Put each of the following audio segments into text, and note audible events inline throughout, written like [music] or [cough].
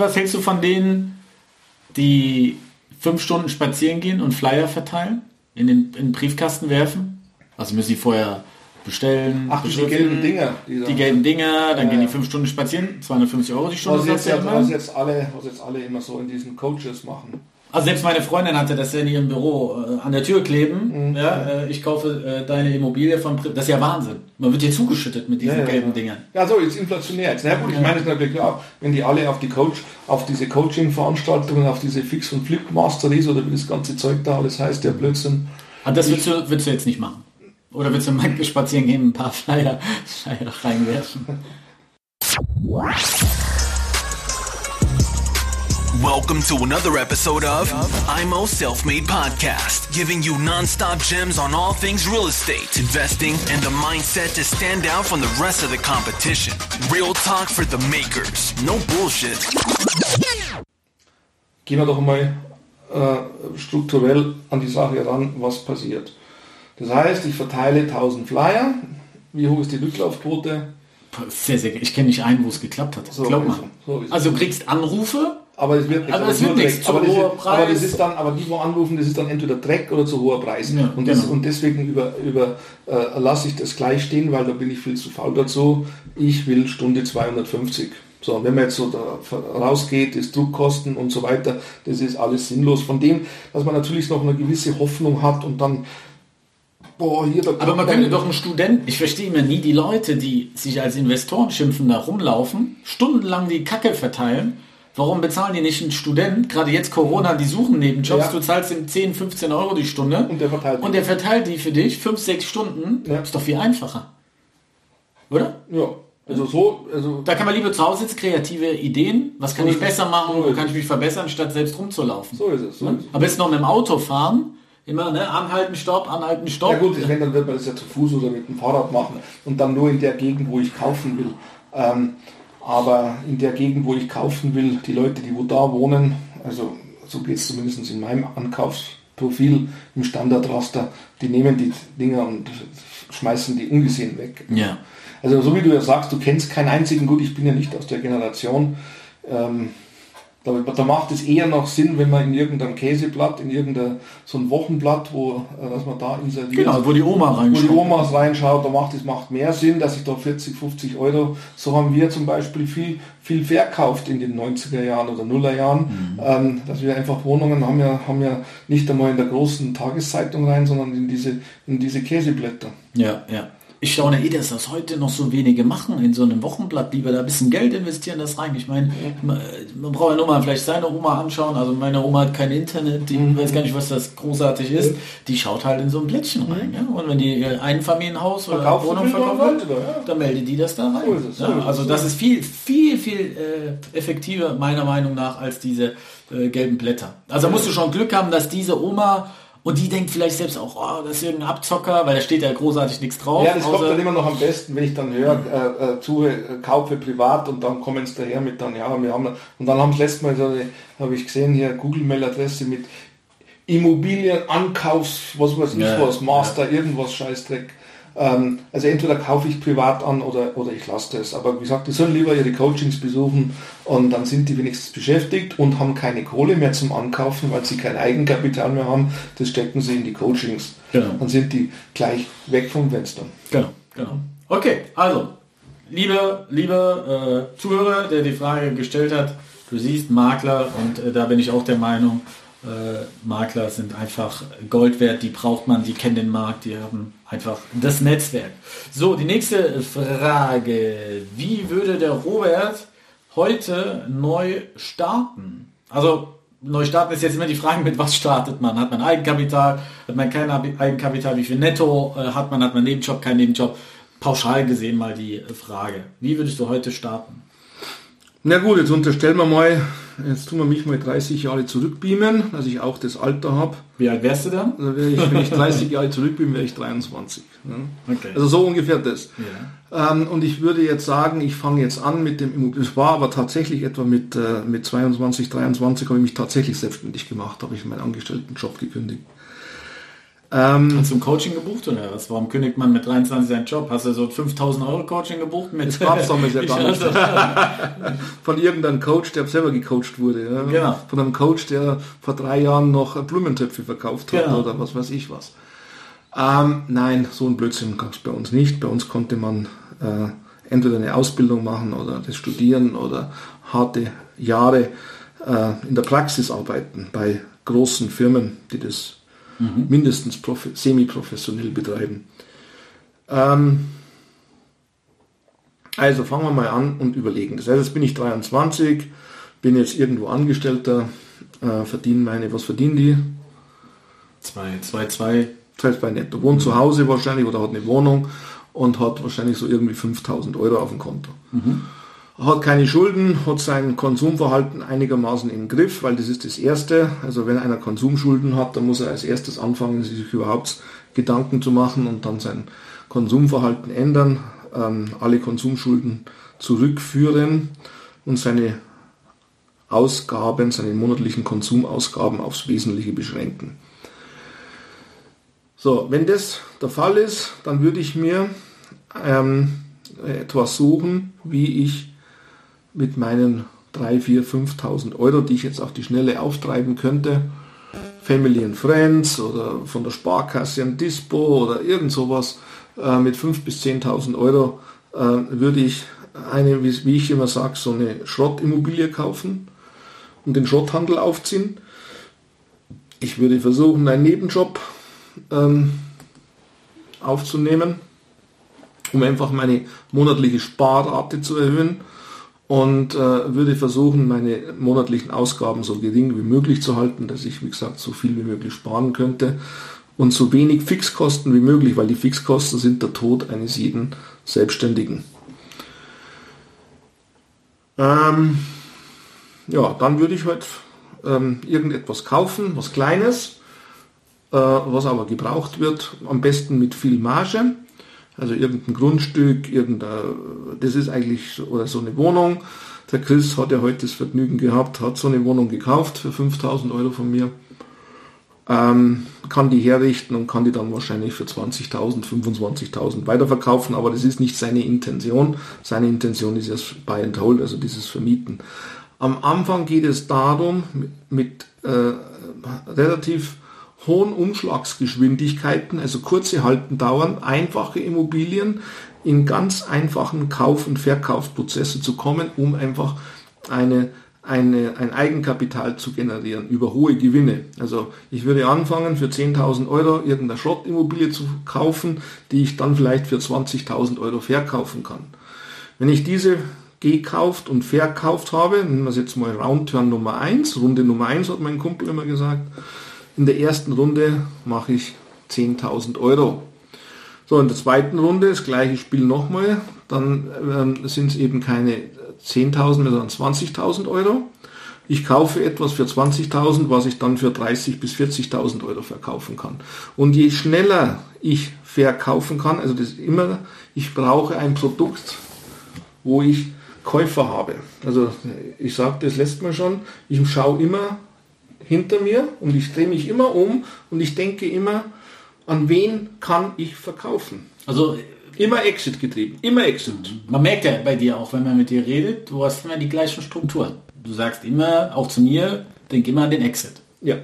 was hältst du von denen, die fünf Stunden spazieren gehen und Flyer verteilen, in den, in den Briefkasten werfen? Also müssen sie vorher bestellen. Ach, die gelben Dinger. Die gelben Dinger, dann Ja, gehen die fünf Stunden spazieren, 250 Euro die Stunde. Was jetzt, ja, was, jetzt alle, was jetzt alle immer so in diesen Coaches machen. Also selbst meine Freundin hatte das ja in ihrem Büro äh, an der Tür Mhm. kleben. Ja, äh, ich kaufe äh, deine Immobilie von Pri Das ist ja Wahnsinn. Man wird hier zugeschüttet mit diesen Ja, gelben ja. Dingern. Ja, so, jetzt inflationär. Jetzt, na gut, ich meine es natürlich klar, wenn die alle auf die Coach, auf diese Coaching-Veranstaltungen, auf diese Fix- und Flip-Masteries oder wie das ganze Zeug da alles heißt, der Blödsinn. Aber das willst du, willst du jetzt nicht machen. Oder willst du mal spazieren gehen, ein paar [laughs] Flyer, Flyer reinwerfen? [laughs] Welcome to another episode of IMO Self Made Podcast, giving you non-stop gems on all things real estate, investing, and the mindset to stand out from the rest of the competition. Real talk for the makers. No bullshit. Gehen wir doch mal äh, strukturell an die Sache ran, was passiert. Das heißt, ich verteile 1000 Flyer. Wie hoch ist die Rücklaufquote? Sehr, sehr, ich kenne nicht einen, wo es geklappt hat. So Glaub mal. so. Also du kriegst Anrufe, Aber es wird nichts. Aber es nur wird nichts, zu aber, das hoher ist, aber das Preis. ist dann, aber die, wo anrufen, das ist dann entweder Dreck oder zu hoher Preis. Ja, und, das, genau. und deswegen über, über, äh, lasse ich das gleich stehen, weil da bin ich viel zu faul dazu. Ich will Stunde 250. So, wenn man jetzt so da rausgeht, ist Druckkosten und so weiter, das ist alles sinnlos. Von dem, dass man natürlich noch eine gewisse Hoffnung hat und dann, boah, hier der aber man könnte doch einen Studenten, ich verstehe immer nie die Leute, die sich als Investoren schimpfen, da rumlaufen, stundenlang die Kacke verteilen. Warum bezahlen die nicht einen Student? Gerade jetzt Corona, die suchen Nebenjobs, Ja. du zahlst ihm 10, 15 Euro die Stunde Und der verteilt und der verteilt die für dich, 5, 6 Stunden, Ja. ist doch viel einfacher. Oder? Ja, also so, also Da kann man lieber zu Hause sitzen, kreative Ideen, was kann So ich besser machen, So wo kann ich mich verbessern, statt selbst rumzulaufen. so ist es. So ist es. Aber jetzt noch mit dem Auto fahren, immer ne, anhalten, stopp, anhalten, stopp. Ja gut, wenn, dann wird man das ja zu Fuß oder mit dem Fahrrad machen und dann nur in der Gegend, wo ich kaufen will. Ähm, aber in der Gegend, wo ich kaufen will, die Leute, die wo da wohnen, also so geht es zumindest in meinem Ankaufsprofil im Standardraster, die nehmen die Dinger und schmeißen die ungesehen weg. Ja. Also so wie du ja sagst, du kennst keinen einzigen, gut, ich bin ja nicht aus der Generation, ähm, da, da macht es eher noch Sinn, wenn man in irgendeinem Käseblatt, in irgendein so ein Wochenblatt, wo äh, dass man da inseriert, Genau, wo die Oma wo die reinschaut. Omas reinschaut, da macht es macht mehr Sinn, dass ich da 40, 50 Euro, so haben wir zum Beispiel viel, viel verkauft in den 90er Jahren oder Nuller Jahren, ähm, dass wir einfach Wohnungen haben ja, haben ja nicht einmal in der großen Tageszeitung rein, sondern in diese, in diese Käseblätter. Ja, ja. Ich staune eh, dass das heute noch so wenige machen in so einem Wochenblatt. Lieber da ein bisschen Geld investieren, das rein. Ich meine, man, man braucht ja nur mal vielleicht seine Oma anschauen. Also meine Oma hat kein Internet, die weiß gar nicht, was das großartig ist. Die schaut halt in so ein Blättchen rein. Ja? Und wenn die ihr Einfamilienhaus oder Verkaufen Wohnung da, ja. dann meldet die das da rein. So es, so ja? Also so das ist viel, viel, viel äh, effektiver meiner Meinung nach als diese äh, gelben Blätter. Also musst du schon Glück haben, dass diese Oma und die denkt vielleicht selbst auch, oh, das ist irgendein Abzocker, weil da steht ja großartig nichts drauf. Ja, das kommt außer- dann immer noch am besten, wenn ich dann höre, äh, äh, zu, äh, kaufe privat und dann kommen sie daher mit dann, ja, wir haben, und dann haben sie letztes Mal so, habe ich gesehen hier, Google-Mail-Adresse mit Immobilien, Ankaufs, was weiß ich Ja, was, Master, irgendwas Scheißdreck. Ähm, also entweder kaufe ich privat an oder, oder ich lasse das. Aber wie gesagt, die sollen lieber ihre Coachings besuchen und dann sind die wenigstens beschäftigt und haben keine Kohle mehr zum Ankaufen, weil sie kein Eigenkapital mehr haben. Das stecken sie in die Coachings. Genau. Dann sind die gleich weg vom Fenster. Genau, genau. Okay, also, liebe, liebe äh, Zuhörer, der die Frage gestellt hat, du siehst Makler und äh, da bin ich auch der Meinung, Makler sind einfach Gold wert, die braucht man, die kennen den Markt, die haben einfach das Netzwerk. So, die nächste Frage. Wie würde der Robert heute neu starten? Also, neu starten ist jetzt immer die Frage, mit was startet man? Hat man Eigenkapital? Hat man kein Eigenkapital? Wie viel Netto äh, hat man? Hat man Nebenjob, kein Nebenjob? Pauschal gesehen mal die äh, Frage. Wie würdest du heute starten? Na gut, jetzt unterstellen wir mal, jetzt tun wir mich mal 30 Jahre zurückbeamen, dass ich auch das Alter habe. Wie alt wärst du dann? Also wäre ich, wenn ich 30 Jahre zurückbeamen, wäre ich 23. ne? Okay. Also so ungefähr das. Ja. Ähm, und ich würde jetzt sagen, ich fange jetzt an mit dem Immobilien. Es war aber tatsächlich etwa mit, äh, mit 22, 23 habe ich mich tatsächlich selbstständig gemacht, habe ich meinen Angestelltenjob gekündigt. Ähm, Hast du ein Coaching gebucht oder was? Warum kündigt man mit 23 seinen Job? Hast du so 5000 Euro Coaching gebucht? Mit Das gab's gar nicht. [laughs] von irgendeinem Coach, der selber gecoacht wurde. Ja? Genau. Von einem Coach, der vor drei Jahren noch Blumentöpfe verkauft hat Genau. oder was weiß ich was. Ähm, nein, so ein Blödsinn gab es bei uns nicht. Bei uns konnte man äh, entweder eine Ausbildung machen oder das Studieren oder harte Jahre äh, in der Praxis arbeiten bei großen Firmen, die das mindestens profi- semi-professionell betreiben. Ähm, also fangen wir mal an und überlegen. Das heißt, jetzt bin ich 23, bin jetzt irgendwo Angestellter, äh, verdiene meine, was verdienen die? 2, 2, 2. Das heißt bei netto. Wohnt zu Hause wahrscheinlich oder hat eine Wohnung und hat wahrscheinlich so irgendwie 5000 Euro auf dem Konto. Hat keine Schulden, hat sein Konsumverhalten einigermaßen im Griff, weil das ist das Erste. Also wenn einer Konsumschulden hat, dann muss er als erstes anfangen, sich überhaupt Gedanken zu machen und dann sein Konsumverhalten ändern, ähm, alle Konsumschulden zurückführen und seine Ausgaben, seine monatlichen Konsumausgaben aufs Wesentliche beschränken. So, wenn das der Fall ist, dann würde ich mir ähm, etwas suchen, wie ich mit meinen 3, 4, 5.000 Euro, die ich jetzt auf die Schnelle auftreiben könnte, Family and Friends oder von der Sparkasse ein Dispo oder irgend sowas, äh, mit 5.000 bis 10.000 Euro äh, würde ich eine, wie, ich immer sage, so eine Schrottimmobilie kaufen und den Schrotthandel aufziehen. Ich würde versuchen, einen Nebenjob ähm, aufzunehmen, um einfach meine monatliche Sparrate zu erhöhen und äh, würde versuchen, meine monatlichen Ausgaben so gering wie möglich zu halten, dass ich, wie gesagt, so viel wie möglich sparen könnte und so wenig Fixkosten wie möglich, weil die Fixkosten sind der Tod eines jeden Selbstständigen. Ähm, ja, dann würde ich halt ähm, irgendetwas kaufen, was Kleines, äh, was aber gebraucht wird, am besten mit viel Marge. Also irgendein Grundstück, irgendein, das ist eigentlich so, oder so eine Wohnung. Der Chris hat ja heute das Vergnügen gehabt, hat so eine Wohnung gekauft für 5000 Euro von mir. Ähm, kann die herrichten und kann die dann wahrscheinlich für 20.000, 25.000 weiterverkaufen, aber das ist nicht seine Intention. Seine Intention ist das Buy and Hold, also dieses Vermieten. Am Anfang geht es darum, mit, mit äh, relativ hohen Umschlagsgeschwindigkeiten, also kurze Haltendauern, einfache Immobilien in ganz einfachen Kauf- und Verkaufsprozesse zu kommen, um einfach eine, eine, ein Eigenkapital zu generieren über hohe Gewinne. Also ich würde anfangen, für 10.000 Euro irgendeine Schrottimmobilie zu kaufen, die ich dann vielleicht für 20.000 Euro verkaufen kann. Wenn ich diese gekauft und verkauft habe, nehmen wir es jetzt mal Roundturn Nummer 1, Runde Nummer 1 hat mein Kumpel immer gesagt, in der ersten Runde mache ich 10.000 Euro. So, in der zweiten Runde das gleiche Spiel nochmal. Dann ähm, sind es eben keine 10.000 mehr, sondern 20.000 Euro. Ich kaufe etwas für 20.000, was ich dann für 30.000 bis 40.000 Euro verkaufen kann. Und je schneller ich verkaufen kann, also das immer, ich brauche ein Produkt, wo ich Käufer habe. Also ich sagte das letzte Mal schon, ich schaue immer hinter mir und ich drehe mich immer um und ich denke immer, an wen kann ich verkaufen? Also Immer Exit getrieben, immer Exit. man merkt ja bei dir auch, wenn man mit dir redet, du hast immer die gleichen Strukturen. Du sagst immer, auch zu mir, denk immer an den Exit. Ja.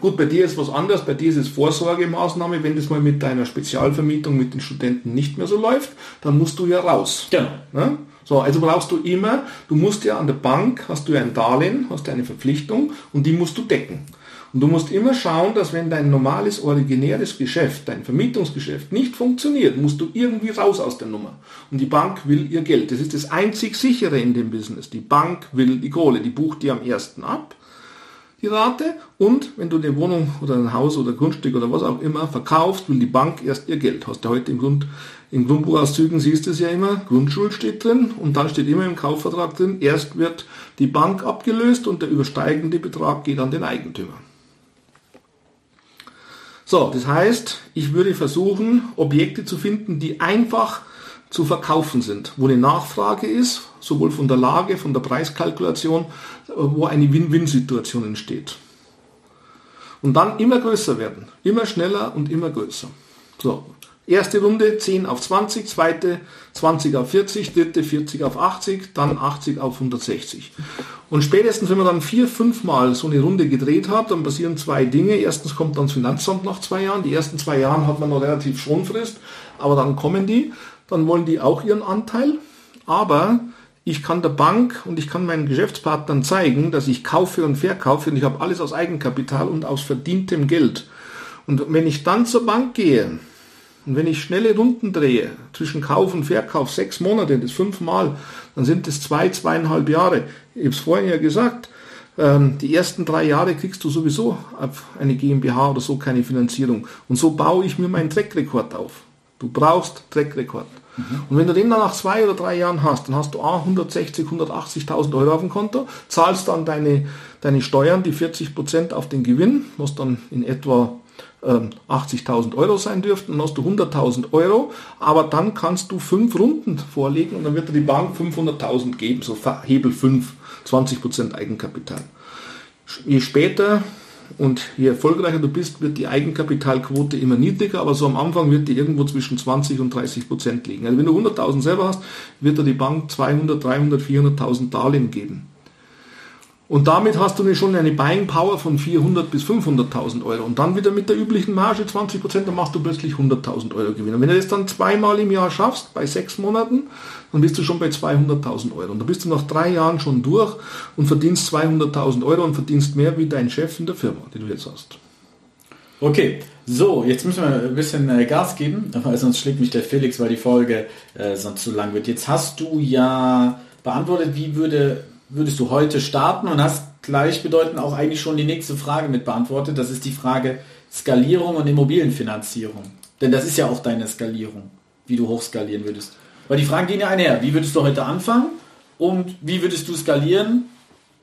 Gut, bei dir ist was anderes, bei dir ist es Vorsorgemaßnahme, wenn das mal mit deiner Spezialvermietung mit den Studenten nicht mehr so läuft, dann musst du ja raus. Genau. Ne? So, also brauchst du immer, du musst ja an der Bank, hast du ja ein Darlehen, hast du eine Verpflichtung und die musst du decken. Und du musst immer schauen, dass wenn dein normales, originäres Geschäft, dein Vermietungsgeschäft nicht funktioniert, musst du irgendwie raus aus der Nummer. Und die Bank will ihr Geld. Das ist das einzig sichere in dem Business. Die Bank will die Kohle, die bucht die am ersten ab die Rate und wenn du eine Wohnung oder ein Haus oder Grundstück oder was auch immer verkaufst, will die Bank erst ihr Geld. Hast du heute im Grund, in Grundbuchauszügen siehst du es ja immer, Grundschuld steht drin und dann steht immer im Kaufvertrag drin, erst wird die Bank abgelöst und der übersteigende Betrag geht an den Eigentümer. So, das heißt, ich würde versuchen, Objekte zu finden, die einfach zu verkaufen sind, wo eine Nachfrage ist, sowohl von der Lage, von der Preiskalkulation, wo eine Win-Win-Situation entsteht. Und dann immer größer werden. Immer schneller und immer größer. So. Erste Runde 10 auf 20, zweite 20 auf 40, dritte 40 auf 80, dann 80 auf 160. Und spätestens, wenn man dann vier, fünf Mal so eine Runde gedreht hat, dann passieren zwei Dinge. Erstens kommt dann das Finanzamt nach zwei Jahren. Die ersten zwei Jahren hat man noch relativ Schonfrist, aber dann kommen die, dann wollen die auch ihren Anteil. Aber ich kann der Bank und ich kann meinen Geschäftspartnern zeigen, dass ich kaufe und verkaufe und ich habe alles aus Eigenkapital und aus verdientem Geld. Und wenn ich dann zur Bank gehe und wenn ich schnelle Runden drehe, zwischen Kauf und Verkauf, sechs Monate, das fünfmal, dann sind das zwei, zweieinhalb Jahre. Ich habe es vorhin ja gesagt, ähm, die ersten drei Jahre kriegst du sowieso auf eine GmbH oder so keine Finanzierung. Und so baue ich mir meinen Trackrekord auf. Du brauchst Trackrekord. Mhm. Und wenn du den dann nach zwei oder drei Jahren hast, dann hast du A, 160, 180.000 Euro auf dem Konto, zahlst dann deine, deine Steuern, die 40 Prozent auf den Gewinn, was dann in etwa 80.000 ähm, Euro sein dürften, dann hast du 100.000 Euro, aber dann kannst du fünf Runden vorlegen und dann wird dir die Bank 500.000 geben, so Hebel 5, 20% Eigenkapital. Je später und je erfolgreicher du bist, wird die Eigenkapitalquote immer niedriger, aber so am Anfang wird die irgendwo zwischen 20 und 30 Prozent liegen. Also wenn du 100.000 selber hast, wird dir die Bank 200, 300, 400.000 Darlehen geben. Und damit hast du schon eine Buying Power von 400 bis 500.000 Euro. Und dann wieder mit der üblichen Marge 20 Prozent, dann machst du plötzlich 100.000 Euro Gewinn. Und wenn du das dann zweimal im Jahr schaffst, bei sechs Monaten, dann bist du schon bei 200.000 Euro. Und da bist du nach drei Jahren schon durch und verdienst 200.000 Euro und verdienst mehr wie dein Chef in der Firma, die du jetzt hast. Okay, so, jetzt müssen wir ein bisschen äh, Gas geben, weil sonst schlägt mich der Felix, weil die Folge äh, sonst zu lang wird. Jetzt hast du ja beantwortet, wie würde würdest du heute starten und hast gleichbedeutend auch eigentlich schon die nächste Frage mit beantwortet. Das ist die Frage Skalierung und Immobilienfinanzierung. Denn das ist ja auch deine Skalierung, wie du hochskalieren würdest. Weil die Fragen gehen ja einher. Wie würdest du heute anfangen und wie würdest du skalieren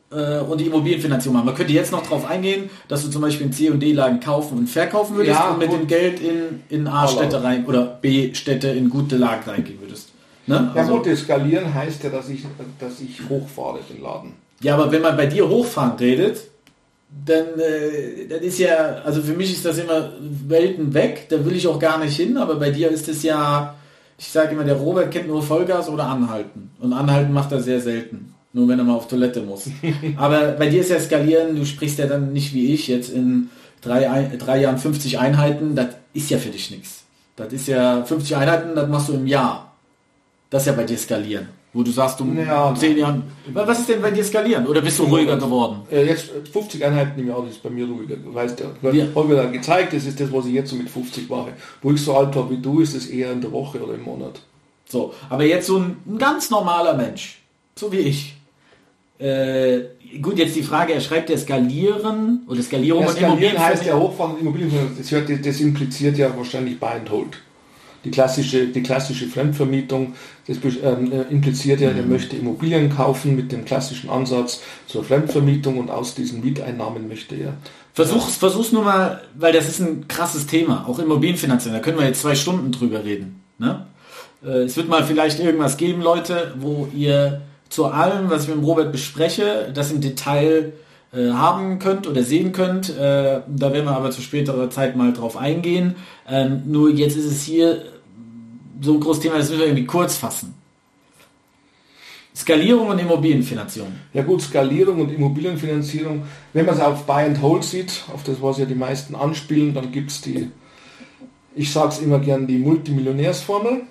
äh, und die Immobilienfinanzierung machen? Man könnte jetzt noch darauf eingehen, dass du zum Beispiel in C und D-Lagen kaufen und verkaufen würdest ja, und mit dem Geld in, in A-Städte rein oder B-Städte in gute Lagen reingehen würdest. Ne? Ja also, gut, skalieren heißt ja, dass ich, dass ich hochfahre den Laden. Ja, aber wenn man bei dir hochfahren redet, dann äh, das ist ja, also für mich ist das immer Welten weg, da will ich auch gar nicht hin, aber bei dir ist es ja, ich sage immer, der Robert kennt nur Vollgas oder Anhalten. Und Anhalten macht er sehr selten. Nur wenn er mal auf Toilette muss. [laughs] aber bei dir ist ja skalieren, du sprichst ja dann nicht wie ich jetzt in drei, drei Jahren 50 Einheiten, das ist ja für dich nichts. Das ist ja 50 Einheiten, das machst du im Jahr. Das ist ja bei dir skalieren. Wo du sagst, um ja, zehn Jahren. Was ist denn bei dir skalieren? Oder bist du ruhiger geworden? Jetzt 50 Einheiten im Jahr ist bei mir ruhiger. Weißt du, ja. habe mir dann gezeigt, das ist das, was ich jetzt so mit 50 mache. Wo ich so alt habe wie du, ist es eher in der Woche oder im Monat. So, aber jetzt so ein, ein ganz normaler Mensch, so wie ich. Äh, gut, jetzt die Frage, er schreibt ja skalieren oder Skalierung ja, skalieren heißt ja Hochfahren und Immobilien. Das, das impliziert ja wahrscheinlich Buy and Hold die klassische, die klassische Fremdvermietung, das ähm, äh, impliziert ja, er mhm. möchte Immobilien kaufen mit dem klassischen Ansatz zur Fremdvermietung und aus diesen Mieteinnahmen möchte er. Versuch's, versuch's nur mal, weil das ist ein krasses Thema, auch Immobilienfinanzierung, da können wir jetzt zwei Stunden drüber reden. Ne? Äh, es wird mal vielleicht irgendwas geben, Leute, wo ihr zu allem, was ich mit Robert bespreche, das im Detail äh, haben könnt oder sehen könnt. Äh, da werden wir aber zu späterer Zeit mal drauf eingehen. Ähm, nur jetzt ist es hier so ein großes Thema, das müssen wir irgendwie kurz fassen. Skalierung und Immobilienfinanzierung. Ja gut, Skalierung und Immobilienfinanzierung. Wenn man es auf Buy and Hold sieht, auf das, was ja die meisten anspielen, dann gibt es die, ich sage es immer gern, die Multimillionärsformel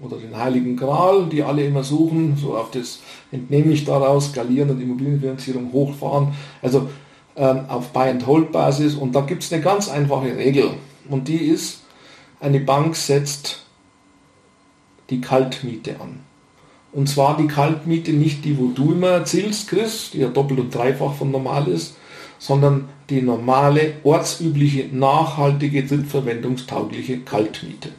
oder den Heiligen Gral, die alle immer suchen, so auf das entnehme ich daraus, skalieren und Immobilienfinanzierung hochfahren, also ähm, auf Buy-and-Hold-Basis und da gibt es eine ganz einfache Regel und die ist, eine Bank setzt die Kaltmiete an. Und zwar die Kaltmiete nicht die, wo du immer erzielst, Chris, die ja doppelt und dreifach von normal ist, sondern die normale, ortsübliche, nachhaltige, drittverwendungstaugliche Kaltmiete.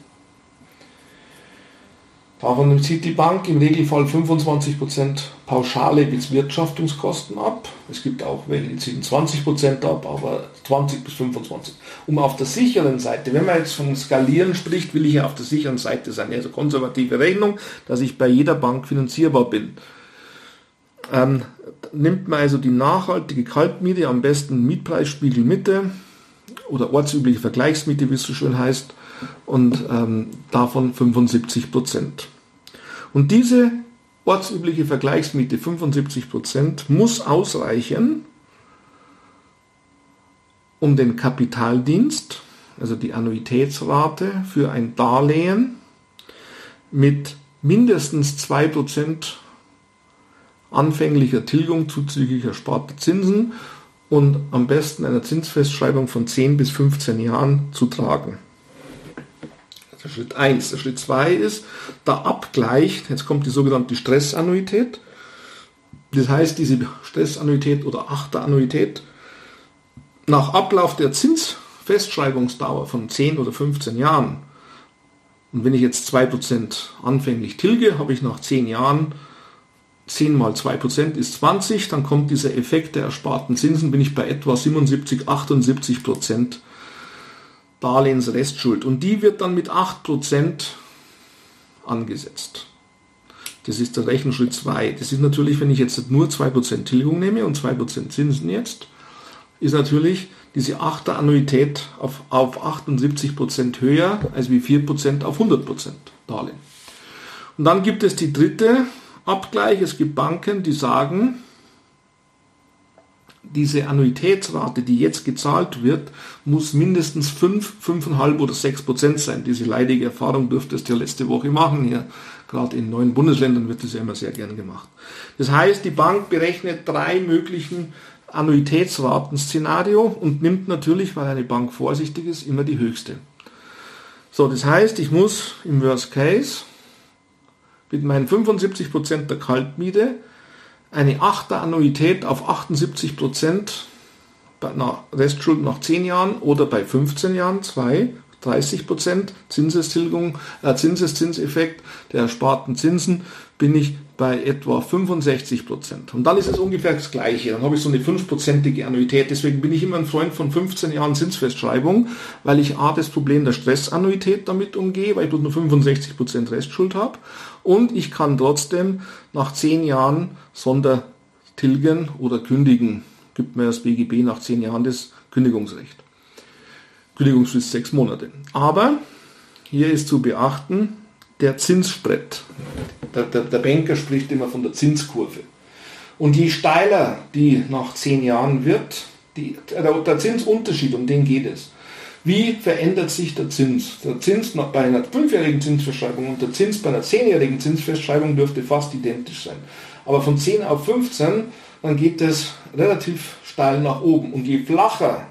Davon zieht die Bank im Regelfall 25% pauschale Bewirtschaftungskosten ab. Es gibt auch welche, die ziehen 20% ab, aber 20 bis 25. Um auf der sicheren Seite, wenn man jetzt von Skalieren spricht, will ich ja auf der sicheren Seite sein, also konservative Rechnung, dass ich bei jeder Bank finanzierbar bin. Ähm, nimmt man also die nachhaltige Kaltmiete, am besten Mietpreisspiegel Mitte, oder ortsübliche Vergleichsmiete, wie es so schön heißt, und ähm, davon 75 Prozent. Und diese ortsübliche Vergleichsmiete 75 Prozent muss ausreichen, um den Kapitaldienst, also die Annuitätsrate für ein Darlehen mit mindestens 2% anfänglicher Tilgung zuzüglich ersparter Zinsen und am besten einer Zinsfestschreibung von 10 bis 15 Jahren zu tragen. Das ist Schritt 1. Der Schritt 2 ist der Abgleich, jetzt kommt die sogenannte Stressannuität. Das heißt, diese Stressannuität oder Achterannuität nach Ablauf der Zinsfestschreibungsdauer von 10 oder 15 Jahren und wenn ich jetzt 2% anfänglich tilge, habe ich nach 10 Jahren 10 mal 2% ist 20, dann kommt dieser Effekt der ersparten Zinsen, bin ich bei etwa 77, 78% Darlehensrestschuld. Und die wird dann mit 8% angesetzt. Das ist der Rechenschritt 2. Das ist natürlich, wenn ich jetzt nur 2% Tilgung nehme und 2% Zinsen jetzt, ist natürlich diese 8er Annuität auf, auf 78% höher als wie 4% auf 100% Darlehen. Und dann gibt es die dritte Abgleich. Es gibt Banken, die sagen, diese Annuitätsrate, die jetzt gezahlt wird, muss mindestens 5, 5,5 oder 6 Prozent sein. Diese leidige Erfahrung dürftest du ja letzte Woche machen. Hier, gerade in neuen Bundesländern wird das ja immer sehr gern gemacht. Das heißt, die Bank berechnet drei möglichen Annuitätsratenszenario und nimmt natürlich, weil eine Bank vorsichtig ist, immer die höchste. So, das heißt, ich muss im Worst Case mit meinen 75% der Kaltmiete eine 8er Annuität auf 78% bei einer Restschuld nach 10 Jahren oder bei 15 Jahren, 2, 30% Zinsestilgung, äh, Zinseszinseffekt der ersparten Zinsen, bin ich bei etwa 65 Prozent. Und dann ist es ungefähr das Gleiche. Dann habe ich so eine 5-prozentige Annuität. Deswegen bin ich immer ein Freund von 15 Jahren Zinsfestschreibung, weil ich A, das Problem der Stressannuität damit umgehe, weil ich bloß nur 65 Prozent Restschuld habe. Und ich kann trotzdem nach 10 Jahren Sondertilgen oder kündigen. Gibt mir das BGB nach 10 Jahren das Kündigungsrecht. Kündigungsfrist 6 Monate. Aber hier ist zu beachten, der Zinsspread. Der, der, der Banker spricht immer von der Zinskurve. Und je steiler die nach zehn Jahren wird, die, der, der Zinsunterschied, um den geht es. Wie verändert sich der Zins? Der Zins bei einer fünfjährigen Zinsverschreibung und der Zins bei einer zehnjährigen Zinsverschreibung dürfte fast identisch sein. Aber von 10 auf 15, dann geht es relativ steil nach oben. Und je flacher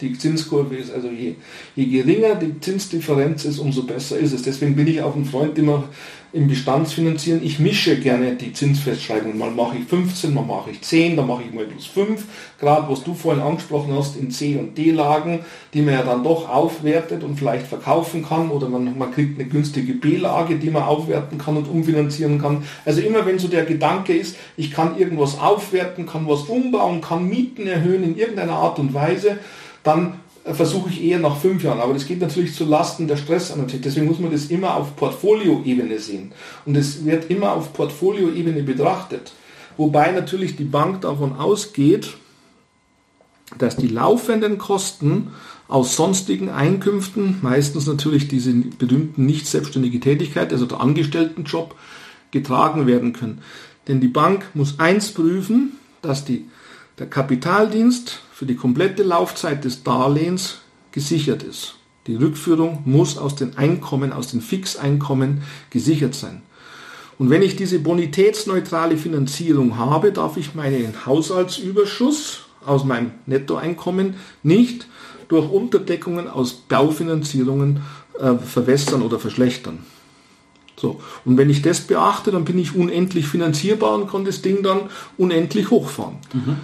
die Zinskurve ist. Also je, je geringer die Zinsdifferenz ist, umso besser ist es. Deswegen bin ich auch ein Freund immer im Bestandsfinanzieren. Ich mische gerne die Zinsfestschreibungen. Mal mache ich 15, mal mache ich 10, dann mache ich mal plus 5. Gerade was du vorhin angesprochen hast in C- und D-Lagen, die man ja dann doch aufwertet und vielleicht verkaufen kann oder man, man kriegt eine günstige B-Lage, die man aufwerten kann und umfinanzieren kann. Also immer wenn so der Gedanke ist, ich kann irgendwas aufwerten, kann was umbauen, kann Mieten erhöhen in irgendeiner Art und Weise, dann äh, versuche ich eher nach fünf Jahren. Aber das geht natürlich zu Lasten der Stressanalität. Deswegen muss man das immer auf Portfolioebene sehen. Und es wird immer auf Portfolioebene betrachtet. Wobei natürlich die Bank davon ausgeht, dass die laufenden Kosten aus sonstigen Einkünften, meistens natürlich diese berühmten nicht selbstständige Tätigkeit, also der Angestelltenjob, getragen werden können. Denn die Bank muss eins prüfen, dass die, der Kapitaldienst für die komplette Laufzeit des Darlehens gesichert ist. Die Rückführung muss aus den Einkommen, aus den Fixeinkommen gesichert sein. Und wenn ich diese bonitätsneutrale Finanzierung habe, darf ich meinen Haushaltsüberschuss aus meinem Nettoeinkommen nicht durch Unterdeckungen aus Baufinanzierungen äh, verwässern oder verschlechtern. So. Und wenn ich das beachte, dann bin ich unendlich finanzierbar und kann das Ding dann unendlich hochfahren. Mhm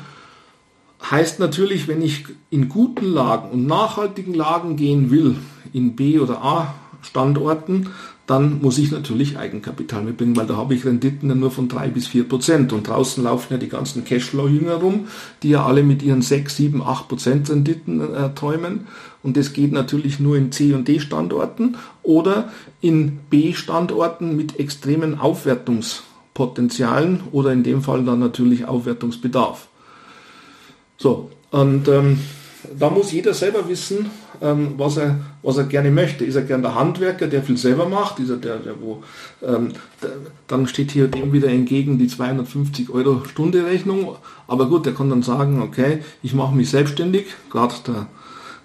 heißt natürlich, wenn ich in guten Lagen und nachhaltigen Lagen gehen will, in B- oder A-Standorten, dann muss ich natürlich Eigenkapital mitbringen, weil da habe ich Renditen ja nur von drei bis vier Prozent. Und draußen laufen ja die ganzen Cashflow-Jünger rum, die ja alle mit ihren sechs, sieben, acht Prozent Renditen äh, träumen. Und das geht natürlich nur in C- und D-Standorten oder in B-Standorten mit extremen Aufwertungspotenzialen oder in dem Fall dann natürlich Aufwertungsbedarf. So, und ähm, da muss jeder selber wissen, ähm, was, er, was er gerne möchte. Ist er gern der Handwerker, der viel selber macht? Ist er der, der wo, ähm, der, dann steht hier dem wieder entgegen die 250 Euro Stunde Rechnung. Aber gut, der kann dann sagen, okay, ich mache mich selbstständig. Gerade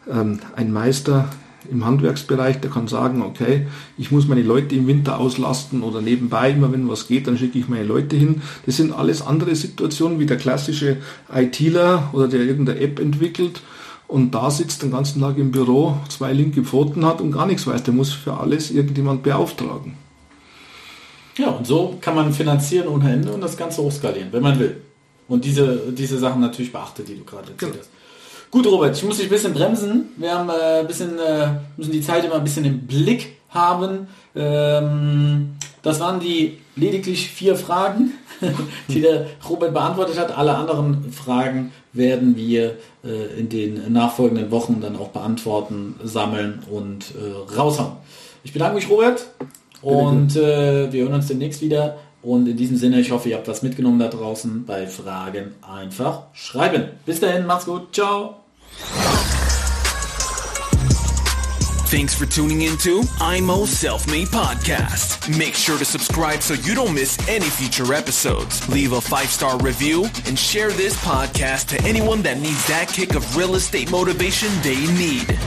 ähm, ein Meister im Handwerksbereich, der kann sagen, okay, ich muss meine Leute im Winter auslasten oder nebenbei, immer wenn was geht, dann schicke ich meine Leute hin. Das sind alles andere Situationen wie der klassische ITler oder der irgendeine App entwickelt und da sitzt den ganzen Tag im Büro, zwei linke Pfoten hat und gar nichts weiß. Der muss für alles irgendjemand beauftragen. Ja, und so kann man finanzieren ohne Ende und das Ganze hochskalieren, wenn man will. Und diese, diese Sachen natürlich beachtet, die du gerade erzählt genau. hast. Gut, Robert, ich muss dich ein bisschen bremsen. Wir haben äh, bisschen, äh, müssen die Zeit immer ein bisschen im Blick haben. Ähm, das waren die lediglich vier Fragen, [laughs] die der Robert beantwortet hat. Alle anderen Fragen werden wir äh, in den nachfolgenden Wochen dann auch beantworten, sammeln und äh, raushauen. Ich bedanke mich, Robert, und äh, wir hören uns demnächst wieder. Und in diesem Sinne, ich hoffe, ihr habt was mitgenommen da draußen. Bei Fragen einfach schreiben. Bis dahin, macht's gut. Ciao. Thanks for tuning into IMO Self-Made Podcast. Make sure to subscribe so you don't miss any future episodes. Leave a five-star review and share this podcast to anyone that needs that kick of real estate motivation they need.